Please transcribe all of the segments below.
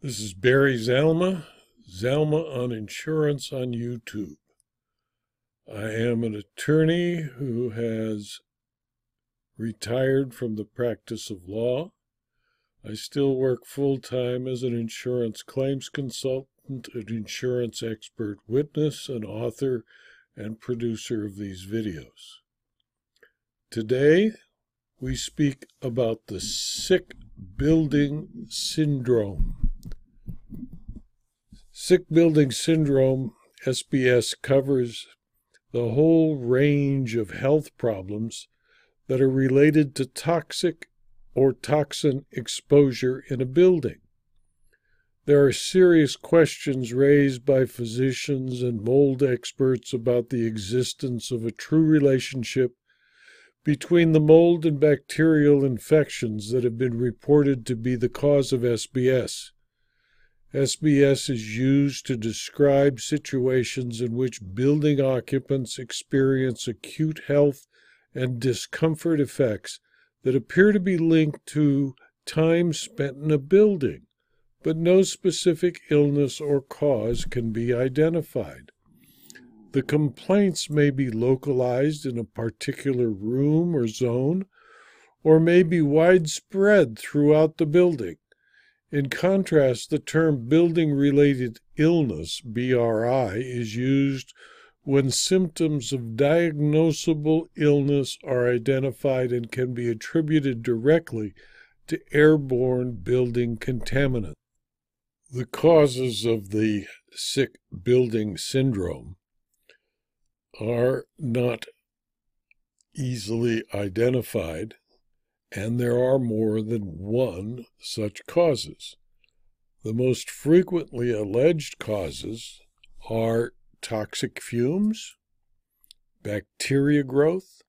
This is Barry Zalma, Zalma on Insurance on YouTube. I am an attorney who has retired from the practice of law. I still work full time as an insurance claims consultant, an insurance expert witness, an author, and producer of these videos. Today, we speak about the sick building syndrome. Sick building syndrome, SBS, covers the whole range of health problems that are related to toxic or toxin exposure in a building. There are serious questions raised by physicians and mold experts about the existence of a true relationship between the mold and bacterial infections that have been reported to be the cause of SBS. SBS is used to describe situations in which building occupants experience acute health and discomfort effects that appear to be linked to time spent in a building, but no specific illness or cause can be identified. The complaints may be localized in a particular room or zone, or may be widespread throughout the building. In contrast, the term building related illness, BRI, is used when symptoms of diagnosable illness are identified and can be attributed directly to airborne building contaminants. The causes of the sick building syndrome are not easily identified, and there are more than one such causes. The most frequently alleged causes are toxic fumes, bacteria growth,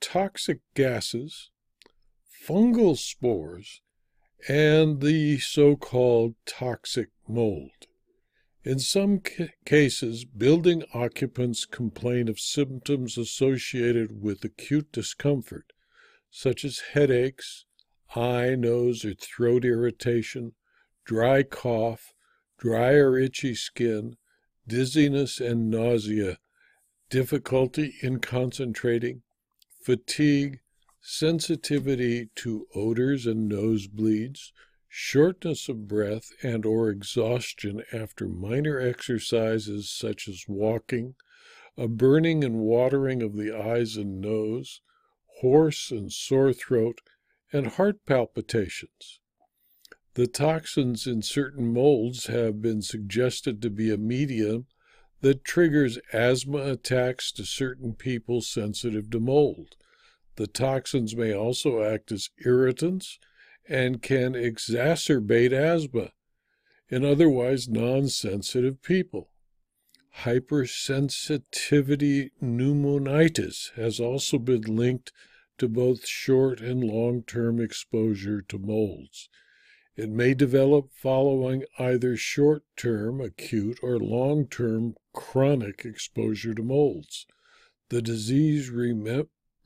toxic gases, fungal spores, and the so called toxic mold. In some ca- cases, building occupants complain of symptoms associated with acute discomfort, such as headaches, eye, nose, or throat irritation, dry cough, dry or itchy skin, dizziness and nausea, difficulty in concentrating, fatigue, sensitivity to odors and nosebleeds, shortness of breath and or exhaustion after minor exercises such as walking, a burning and watering of the eyes and nose, hoarse and sore throat, and heart palpitations. The toxins in certain molds have been suggested to be a medium that triggers asthma attacks to certain people sensitive to mold. The toxins may also act as irritants and can exacerbate asthma in otherwise non sensitive people. Hypersensitivity pneumonitis has also been linked to both short and long term exposure to molds. It may develop following either short term acute or long term chronic exposure to molds. The disease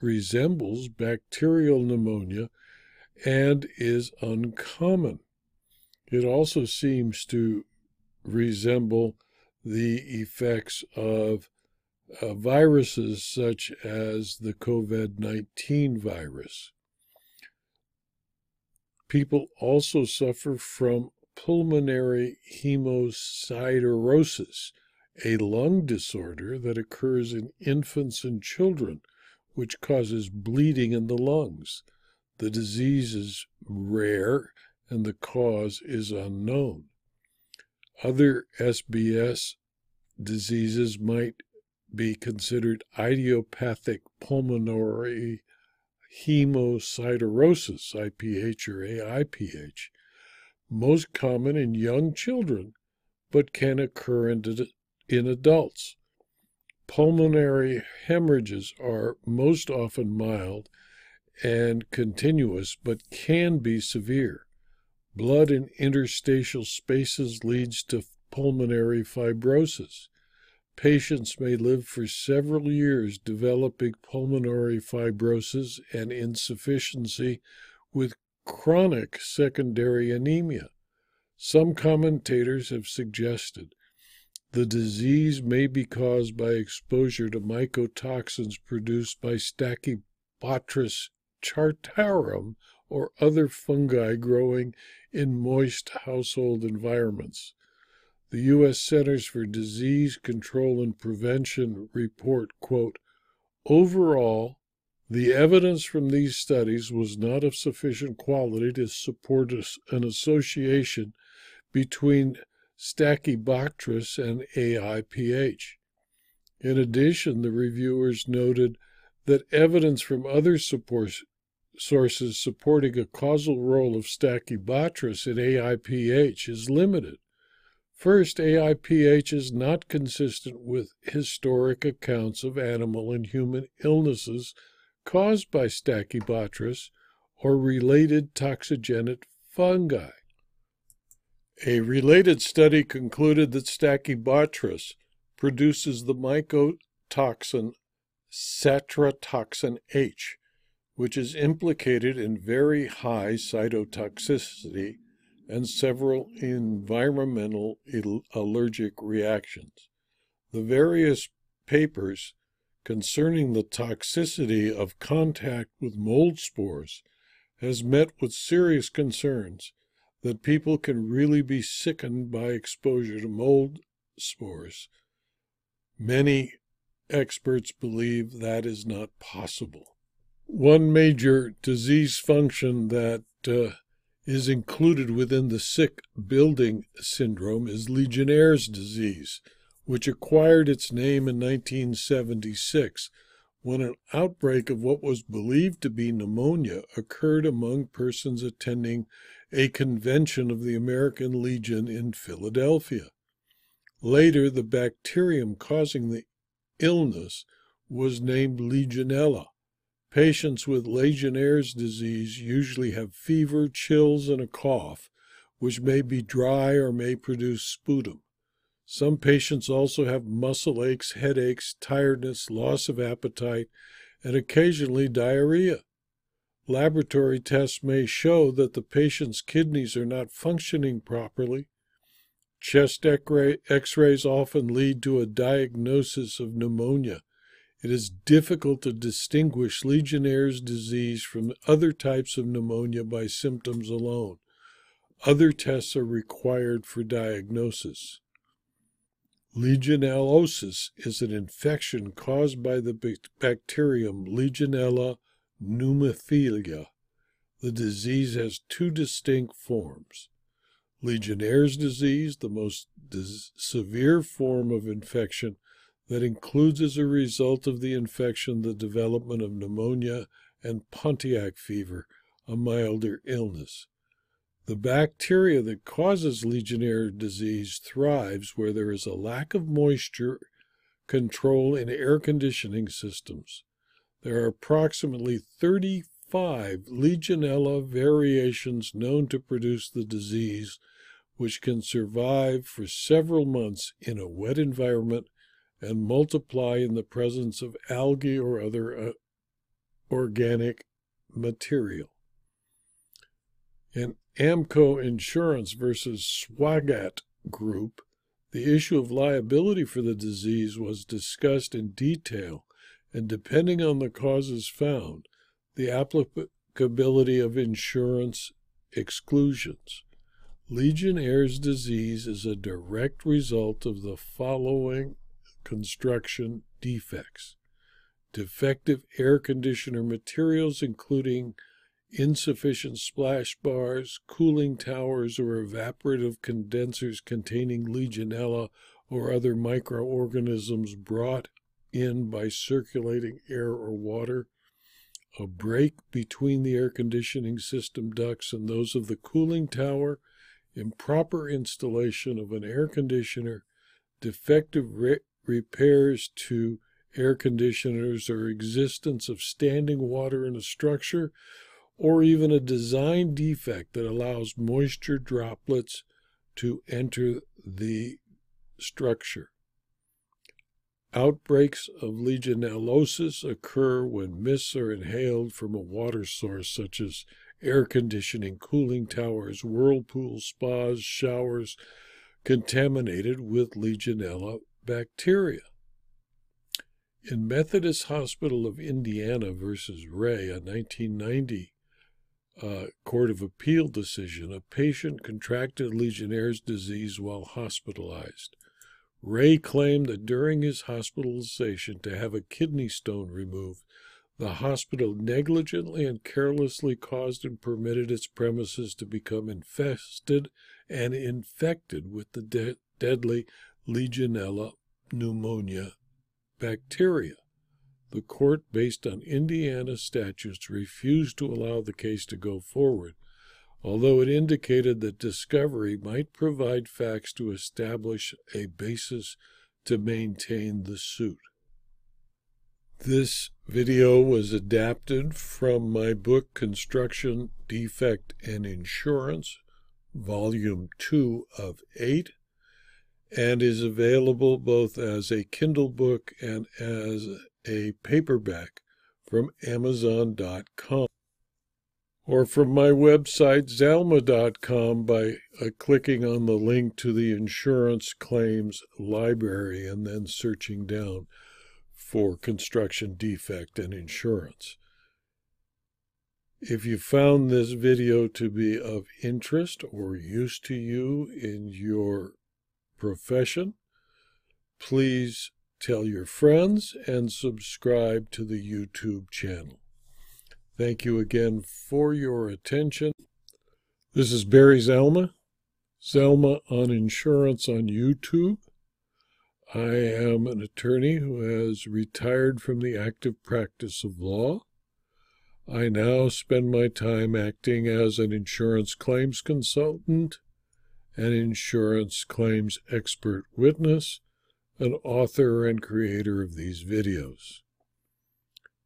resembles bacterial pneumonia and is uncommon. It also seems to resemble the effects of uh, viruses such as the COVID 19 virus. People also suffer from pulmonary hemosiderosis, a lung disorder that occurs in infants and children, which causes bleeding in the lungs. The disease is rare and the cause is unknown. Other SBS diseases might be considered idiopathic pulmonary hemosiderosis, IPH or AIPH, most common in young children, but can occur in, in adults. Pulmonary hemorrhages are most often mild and continuous, but can be severe. Blood in interstitial spaces leads to pulmonary fibrosis. Patients may live for several years developing pulmonary fibrosis and insufficiency with chronic secondary anemia. Some commentators have suggested the disease may be caused by exposure to mycotoxins produced by Stachybotrys chartarum or other fungi growing in moist household environments. The U.S. Centers for Disease Control and Prevention report, quote, Overall, the evidence from these studies was not of sufficient quality to support an association between Stachybotrys and AIPH. In addition, the reviewers noted that evidence from other sources supporting a causal role of Stachybotrys in AIPH is limited. First, AIPH is not consistent with historic accounts of animal and human illnesses caused by Stachybotrys or related toxigenic fungi. A related study concluded that Stachybotrys produces the mycotoxin satratoxin H, which is implicated in very high cytotoxicity and several environmental allergic reactions. The various papers concerning the toxicity of contact with mold spores has met with serious concerns that people can really be sickened by exposure to mold spores. Many experts believe that is not possible. One major disease function that uh, is included within the sick building syndrome is Legionnaire's disease, which acquired its name in 1976 when an outbreak of what was believed to be pneumonia occurred among persons attending a convention of the American Legion in Philadelphia. Later, the bacterium causing the illness was named Legionella. Patients with Legionnaire's disease usually have fever, chills, and a cough, which may be dry or may produce sputum. Some patients also have muscle aches, headaches, tiredness, loss of appetite, and occasionally diarrhea. Laboratory tests may show that the patient's kidneys are not functioning properly. Chest x rays often lead to a diagnosis of pneumonia it is difficult to distinguish Legionnaire's disease from other types of pneumonia by symptoms alone. Other tests are required for diagnosis. Legionellosis is an infection caused by the bacterium Legionella pneumophila. The disease has two distinct forms. Legionnaire's disease, the most severe form of infection, that includes as a result of the infection the development of pneumonia and Pontiac fever, a milder illness. The bacteria that causes Legionnaire disease thrives where there is a lack of moisture control in air conditioning systems. There are approximately 35 Legionella variations known to produce the disease, which can survive for several months in a wet environment and multiply in the presence of algae or other uh, organic material. In Amco Insurance versus Swagat Group, the issue of liability for the disease was discussed in detail, and depending on the causes found, the applicability of insurance exclusions. Legionnaire's disease is a direct result of the following construction defects. Defective air conditioner materials, including insufficient splash bars, cooling towers, or evaporative condensers containing Legionella or other microorganisms brought in by circulating air or water, a break between the air conditioning system ducts and those of the cooling tower, improper installation of an air conditioner, defective repairs to air conditioners or existence of standing water in a structure, or even a design defect that allows moisture droplets to enter the structure. Outbreaks of legionellosis occur when mists are inhaled from a water source such as air conditioning, cooling towers, whirlpools, spas, showers contaminated with Legionella bacteria. In Methodist Hospital of Indiana versus Ray, a 1990 uh, Court of Appeal decision, a patient contracted Legionnaire's disease while hospitalized. Ray claimed that during his hospitalization to have a kidney stone removed, the hospital negligently and carelessly caused and permitted its premises to become infested and infected with the de- deadly Legionella pneumonia bacteria. The court, based on Indiana statutes, refused to allow the case to go forward, although it indicated that discovery might provide facts to establish a basis to maintain the suit. This video was adapted from my book Construction, Defect, and Insurance, Volume 2 of 8, and is available both as a Kindle book and as a paperback from Amazon.com or from my website zalma.com by uh, clicking on the link to the insurance claims library and then searching down for construction defect and insurance. If you found this video to be of interest or use to you in your profession, please tell your friends and subscribe to the YouTube channel. Thank you again for your attention. This is Barry Zalma, Zalma on Insurance on YouTube. I am an attorney who has retired from the active practice of law. I now spend my time acting as an insurance claims consultant, an insurance claims expert witness, an author and creator of these videos.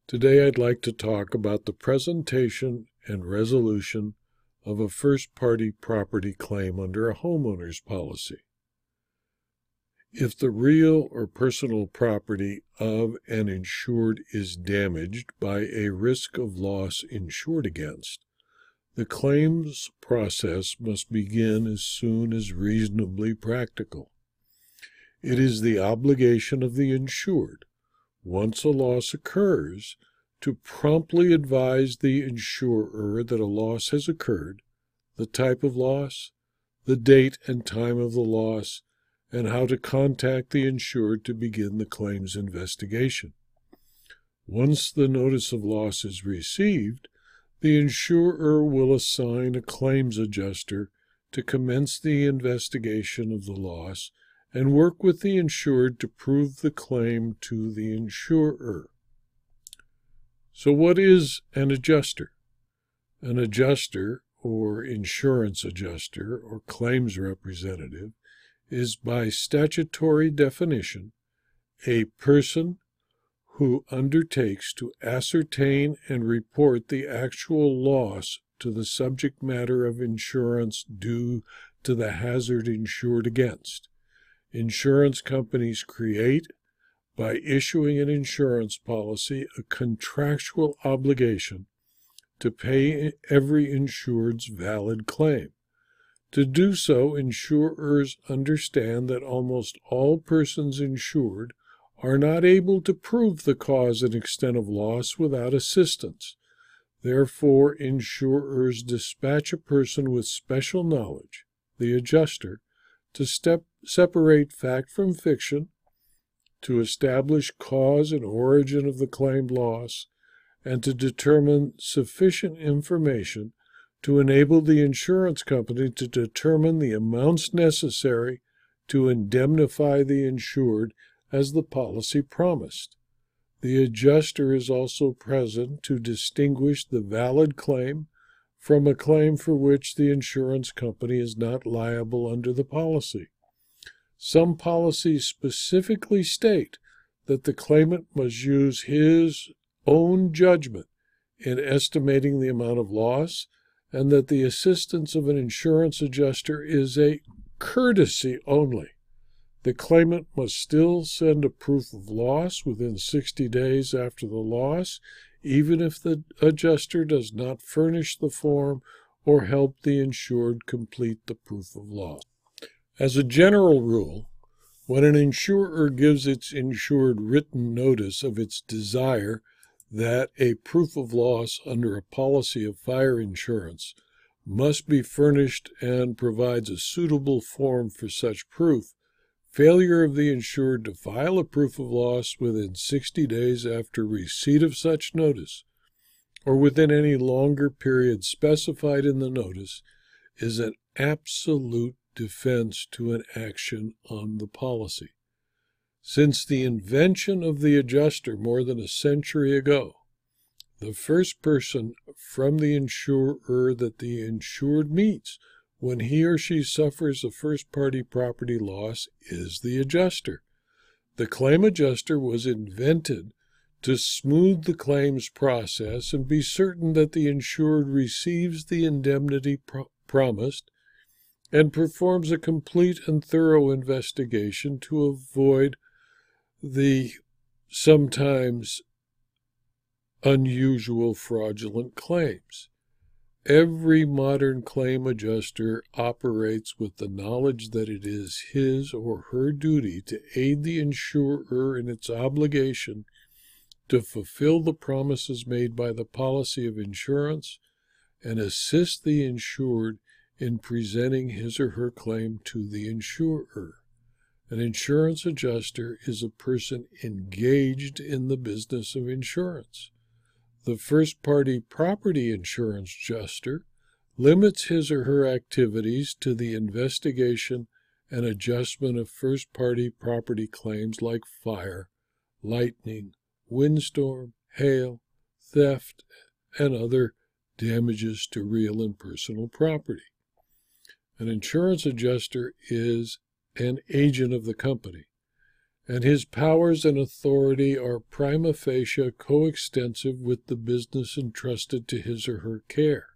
Today I'd like to talk about the presentation and resolution of a first party property claim under a homeowner's policy. If the real or personal property of an insured is damaged by a risk of loss insured against, the claims process must begin as soon as reasonably practical. It is the obligation of the insured, once a loss occurs, to promptly advise the insurer that a loss has occurred, the type of loss, the date and time of the loss, and how to contact the insured to begin the claims investigation. Once the notice of loss is received, the insurer will assign a claims adjuster to commence the investigation of the loss and work with the insured to prove the claim to the insurer. So, what is an adjuster? An adjuster, or insurance adjuster, or claims representative, is by statutory definition a person who undertakes to ascertain and report the actual loss to the subject matter of insurance due to the hazard insured against. Insurance companies create, by issuing an insurance policy, a contractual obligation to pay every insured's valid claim. To do so, insurers understand that almost all persons insured are not able to prove the cause and extent of loss without assistance. Therefore, insurers dispatch a person with special knowledge, the adjuster, to step, separate fact from fiction, to establish cause and origin of the claimed loss, and to determine sufficient information to enable the insurance company to determine the amounts necessary to indemnify the insured as the policy promised. The adjuster is also present to distinguish the valid claim from a claim for which the insurance company is not liable under the policy. Some policies specifically state that the claimant must use his own judgment in estimating the amount of loss and that the assistance of an insurance adjuster is a courtesy only. The claimant must still send a proof of loss within 60 days after the loss even if the adjuster does not furnish the form or help the insured complete the proof of loss. As a general rule, when an insurer gives its insured written notice of its desire that a proof of loss under a policy of fire insurance must be furnished and provides a suitable form for such proof, failure of the insured to file a proof of loss within 60 days after receipt of such notice or within any longer period specified in the notice is an absolute defense to an action on the policy. Since the invention of the adjuster more than a century ago, the first person from the insurer that the insured meets when he or she suffers a first party property loss is the adjuster. The claim adjuster was invented to smooth the claims process and be certain that the insured receives the indemnity pro- promised and performs a complete and thorough investigation to avoid the sometimes unusual fraudulent claims. Every modern claim adjuster operates with the knowledge that it is his or her duty to aid the insurer in its obligation to fulfill the promises made by the policy of insurance and assist the insured in presenting his or her claim to the insurer. An insurance adjuster is a person engaged in the business of insurance. The first party property insurance adjuster limits his or her activities to the investigation and adjustment of first party property claims like fire, lightning, windstorm, hail, theft, and other damages to real and personal property. An insurance adjuster is an agent of the company, and his powers and authority are prima facie coextensive with the business entrusted to his or her care.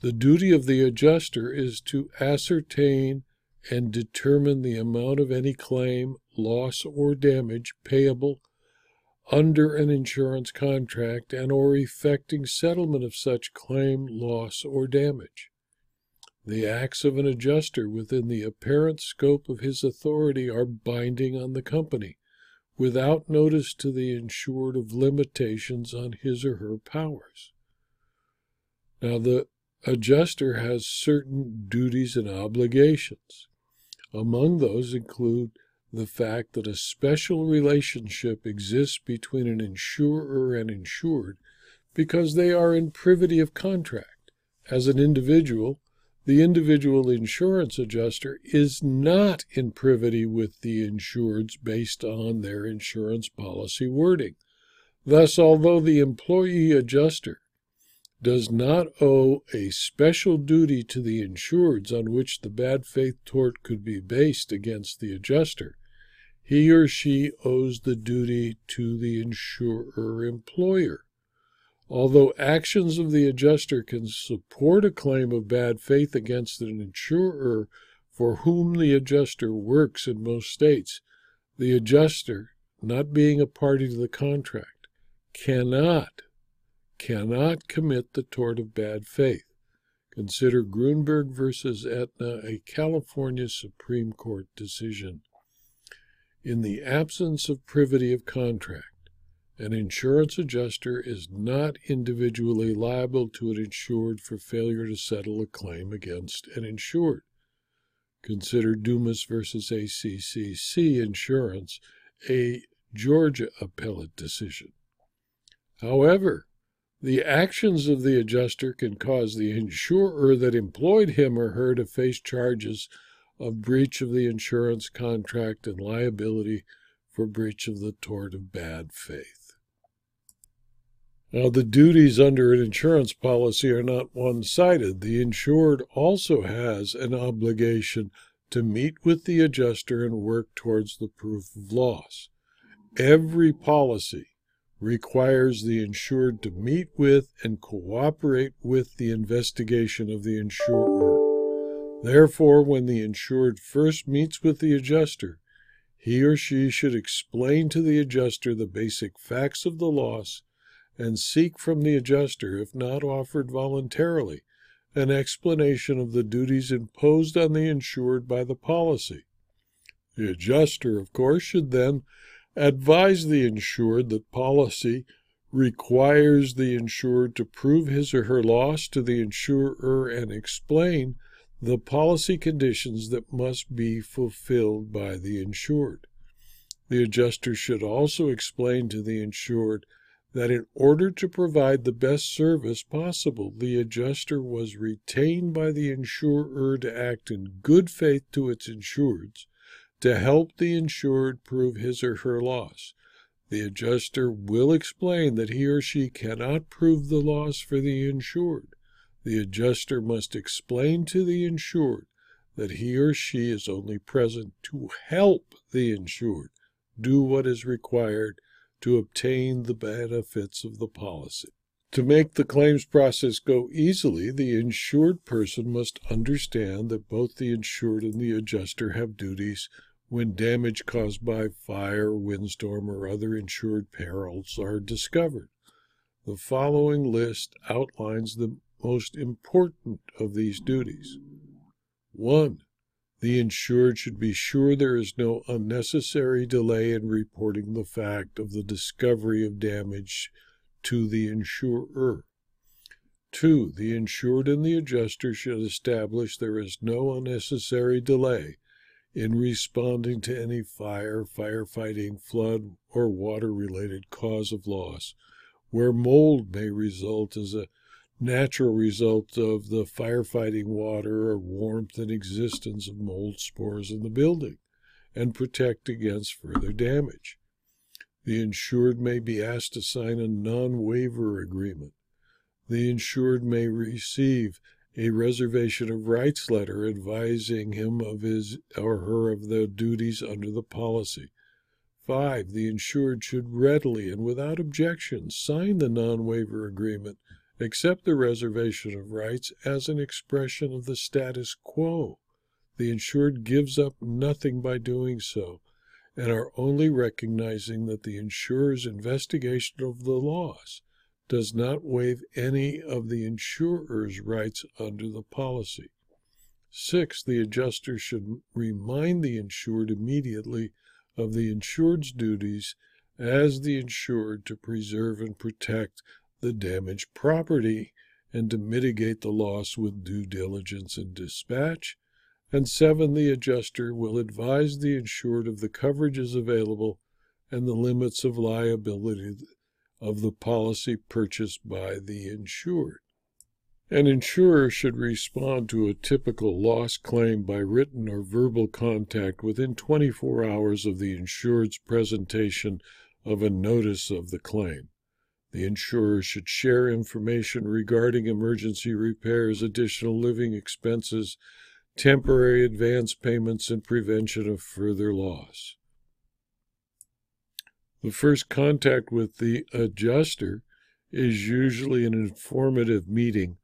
The duty of the adjuster is to ascertain and determine the amount of any claim, loss, or damage payable under an insurance contract and or effecting settlement of such claim, loss, or damage. The acts of an adjuster within the apparent scope of his authority are binding on the company, without notice to the insured of limitations on his or her powers. Now, the adjuster has certain duties and obligations. Among those include the fact that a special relationship exists between an insurer and insured because they are in privity of contract. As an individual, the individual insurance adjuster is not in privity with the insureds based on their insurance policy wording. Thus, although the employee adjuster does not owe a special duty to the insureds on which the bad faith tort could be based against the adjuster, he or she owes the duty to the insurer employer. Although actions of the adjuster can support a claim of bad faith against an insurer for whom the adjuster works in most states, the adjuster, not being a party to the contract, cannot cannot commit the tort of bad faith. Consider Gruenberg versus Aetna, a California Supreme Court decision. In the absence of privity of contract, an insurance adjuster is not individually liable to an insured for failure to settle a claim against an insured. Consider Dumas v. ACCC Insurance, a Georgia appellate decision. However, the actions of the adjuster can cause the insurer that employed him or her to face charges of breach of the insurance contract and liability for breach of the tort of bad faith. Now, the duties under an insurance policy are not one sided. The insured also has an obligation to meet with the adjuster and work towards the proof of loss. Every policy requires the insured to meet with and cooperate with the investigation of the insurer. Therefore, when the insured first meets with the adjuster, he or she should explain to the adjuster the basic facts of the loss and seek from the adjuster, if not offered voluntarily, an explanation of the duties imposed on the insured by the policy. The adjuster, of course, should then advise the insured that policy requires the insured to prove his or her loss to the insurer and explain the policy conditions that must be fulfilled by the insured. The adjuster should also explain to the insured that in order to provide the best service possible, the adjuster was retained by the insurer to act in good faith to its insureds to help the insured prove his or her loss. The adjuster will explain that he or she cannot prove the loss for the insured. The adjuster must explain to the insured that he or she is only present to help the insured do what is required to obtain the benefits of the policy. To make the claims process go easily, the insured person must understand that both the insured and the adjuster have duties when damage caused by fire, windstorm, or other insured perils are discovered. The following list outlines the most important of these duties. 1. The insured should be sure there is no unnecessary delay in reporting the fact of the discovery of damage to the insurer. 2. The insured and the adjuster should establish there is no unnecessary delay in responding to any fire, firefighting, flood, or water related cause of loss, where mold may result as a natural result of the firefighting water or warmth and existence of mold spores in the building and protect against further damage. The insured may be asked to sign a non waiver agreement. The insured may receive a reservation of rights letter advising him of his or her of the duties under the policy. 5. The insured should readily and without objection sign the non waiver agreement accept the reservation of rights as an expression of the status quo. The insured gives up nothing by doing so, and are only recognizing that the insurer's investigation of the loss does not waive any of the insurer's rights under the policy. 6. The adjuster should remind the insured immediately of the insured's duties as the insured to preserve and protect the damaged property and to mitigate the loss with due diligence and dispatch. And seven, the adjuster will advise the insured of the coverages available and the limits of liability of the policy purchased by the insured. An insurer should respond to a typical loss claim by written or verbal contact within 24 hours of the insured's presentation of a notice of the claim. The insurer should share information regarding emergency repairs, additional living expenses, temporary advance payments, and prevention of further loss. The first contact with the adjuster is usually an informative meeting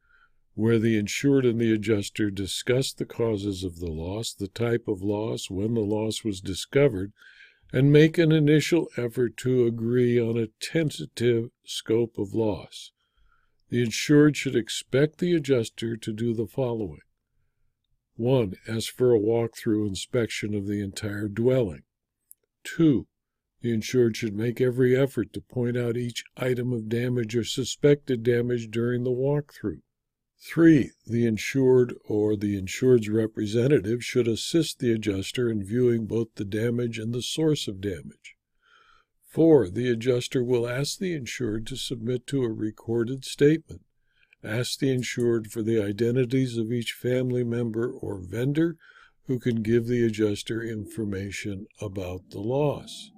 where the insured and the adjuster discuss the causes of the loss, the type of loss, when the loss was discovered, and make an initial effort to agree on a tentative scope of loss. The insured should expect the adjuster to do the following 1. Ask for a walk-through inspection of the entire dwelling. 2. The insured should make every effort to point out each item of damage or suspected damage during the walk-through. 3. The insured or the insured's representative should assist the adjuster in viewing both the damage and the source of damage. 4. The adjuster will ask the insured to submit to a recorded statement. Ask the insured for the identities of each family member or vendor who can give the adjuster information about the loss.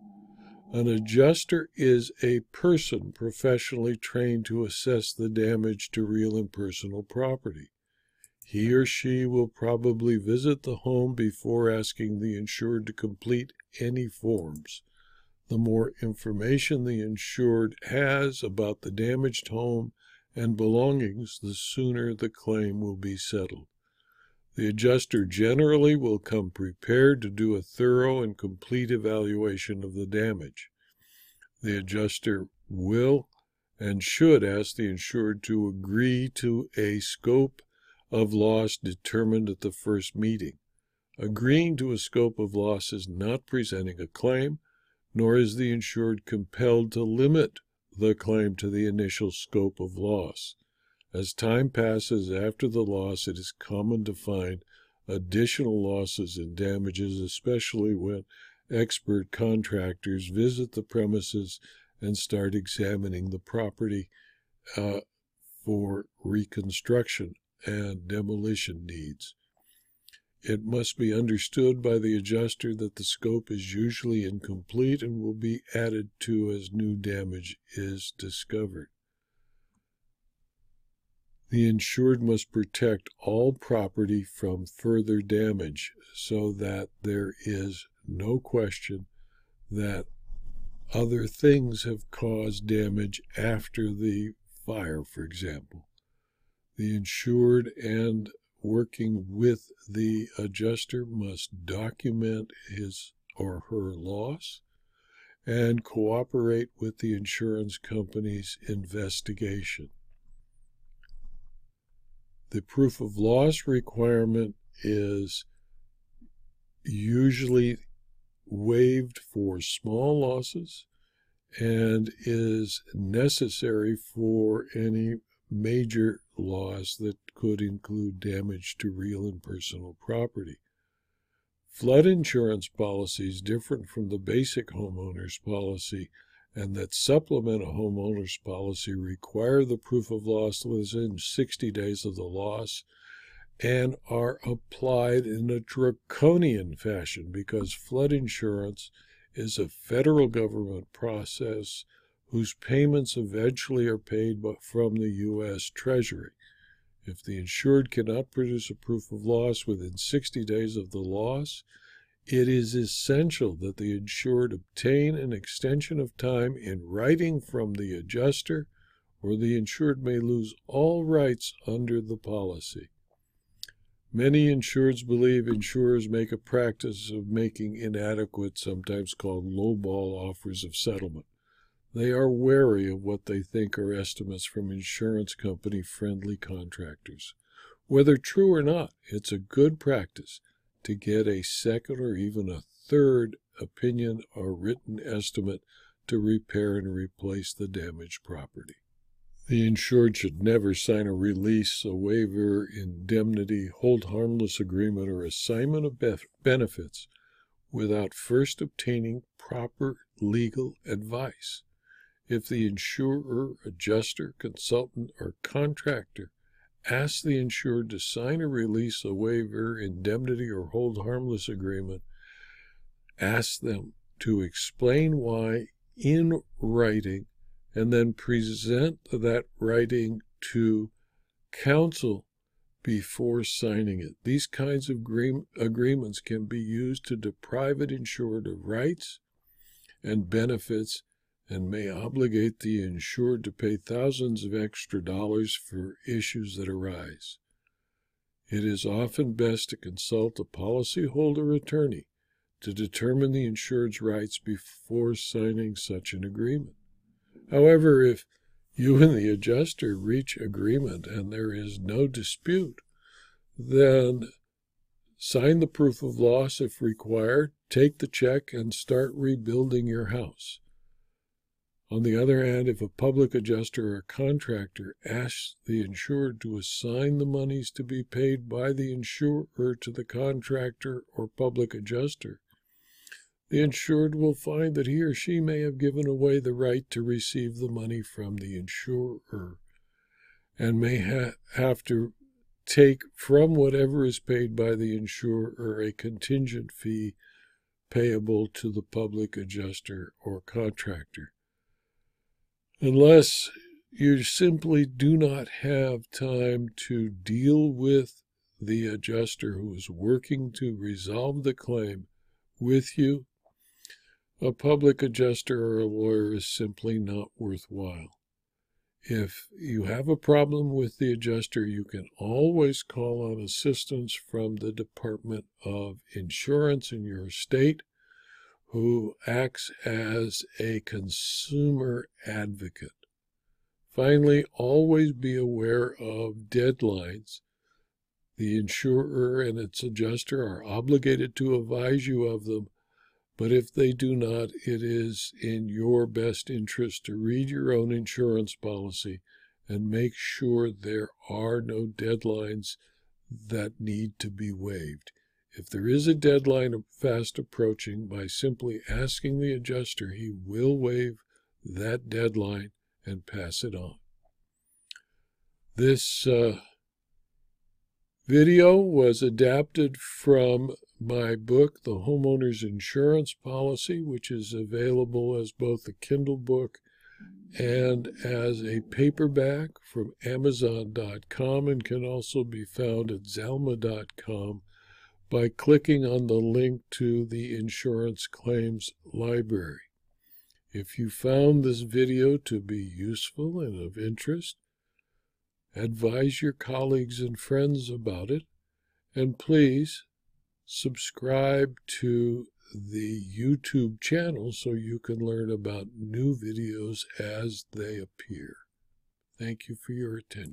An adjuster is a person professionally trained to assess the damage to real and personal property. He or she will probably visit the home before asking the insured to complete any forms. The more information the insured has about the damaged home and belongings, the sooner the claim will be settled. The adjuster generally will come prepared to do a thorough and complete evaluation of the damage. The adjuster will and should ask the insured to agree to a scope of loss determined at the first meeting. Agreeing to a scope of loss is not presenting a claim, nor is the insured compelled to limit the claim to the initial scope of loss. As time passes after the loss, it is common to find additional losses and damages, especially when expert contractors visit the premises and start examining the property uh, for reconstruction and demolition needs. It must be understood by the adjuster that the scope is usually incomplete and will be added to as new damage is discovered. The insured must protect all property from further damage so that there is no question that other things have caused damage after the fire, for example. The insured and working with the adjuster must document his or her loss and cooperate with the insurance company's investigation. The proof of loss requirement is usually waived for small losses and is necessary for any major loss that could include damage to real and personal property. Flood insurance policies different from the basic homeowner's policy and that supplement a homeowner's policy require the proof of loss within 60 days of the loss and are applied in a draconian fashion because flood insurance is a federal government process whose payments eventually are paid but from the U.S. Treasury. If the insured cannot produce a proof of loss within 60 days of the loss, it is essential that the insured obtain an extension of time in writing from the adjuster, or the insured may lose all rights under the policy. Many insureds believe insurers make a practice of making inadequate, sometimes called lowball offers of settlement. They are wary of what they think are estimates from insurance company friendly contractors. Whether true or not, it's a good practice to get a second or even a third opinion or written estimate to repair and replace the damaged property. The insured should never sign a release, a waiver, indemnity, hold harmless agreement, or assignment of benefits without first obtaining proper legal advice. If the insurer, adjuster, consultant, or contractor asks the insured to sign a release, a waiver, indemnity, or hold harmless agreement, ask them to explain why in writing and then present that writing to counsel before signing it. These kinds of agreements can be used to deprive an insured of rights and benefits and may obligate the insured to pay thousands of extra dollars for issues that arise. It is often best to consult a policyholder attorney to determine the insured's rights before signing such an agreement. However, if you and the adjuster reach agreement and there is no dispute, then sign the proof of loss if required, take the check, and start rebuilding your house. On the other hand, if a public adjuster or contractor asks the insured to assign the monies to be paid by the insurer to the contractor or public adjuster, the insured will find that he or she may have given away the right to receive the money from the insurer and may ha- have to take from whatever is paid by the insurer a contingent fee payable to the public adjuster or contractor unless you simply do not have time to deal with the adjuster who is working to resolve the claim with you, a public adjuster or a lawyer is simply not worthwhile. If you have a problem with the adjuster, you can always call on assistance from the Department of Insurance in your state who acts as a consumer advocate. Finally, always be aware of deadlines. The insurer and its adjuster are obligated to advise you of them, but if they do not, it is in your best interest to read your own insurance policy and make sure there are no deadlines that need to be waived. If there is a deadline fast approaching, by simply asking the adjuster, he will waive that deadline and pass it on. This uh, video was adapted from my book, The Homeowner's Insurance Policy, which is available as both a Kindle book and as a paperback from Amazon.com and can also be found at Zalma.com by clicking on the link to the insurance claims library. If you found this video to be useful and of interest, advise your colleagues and friends about it, and please subscribe to the YouTube channel so you can learn about new videos as they appear. Thank you for your attention.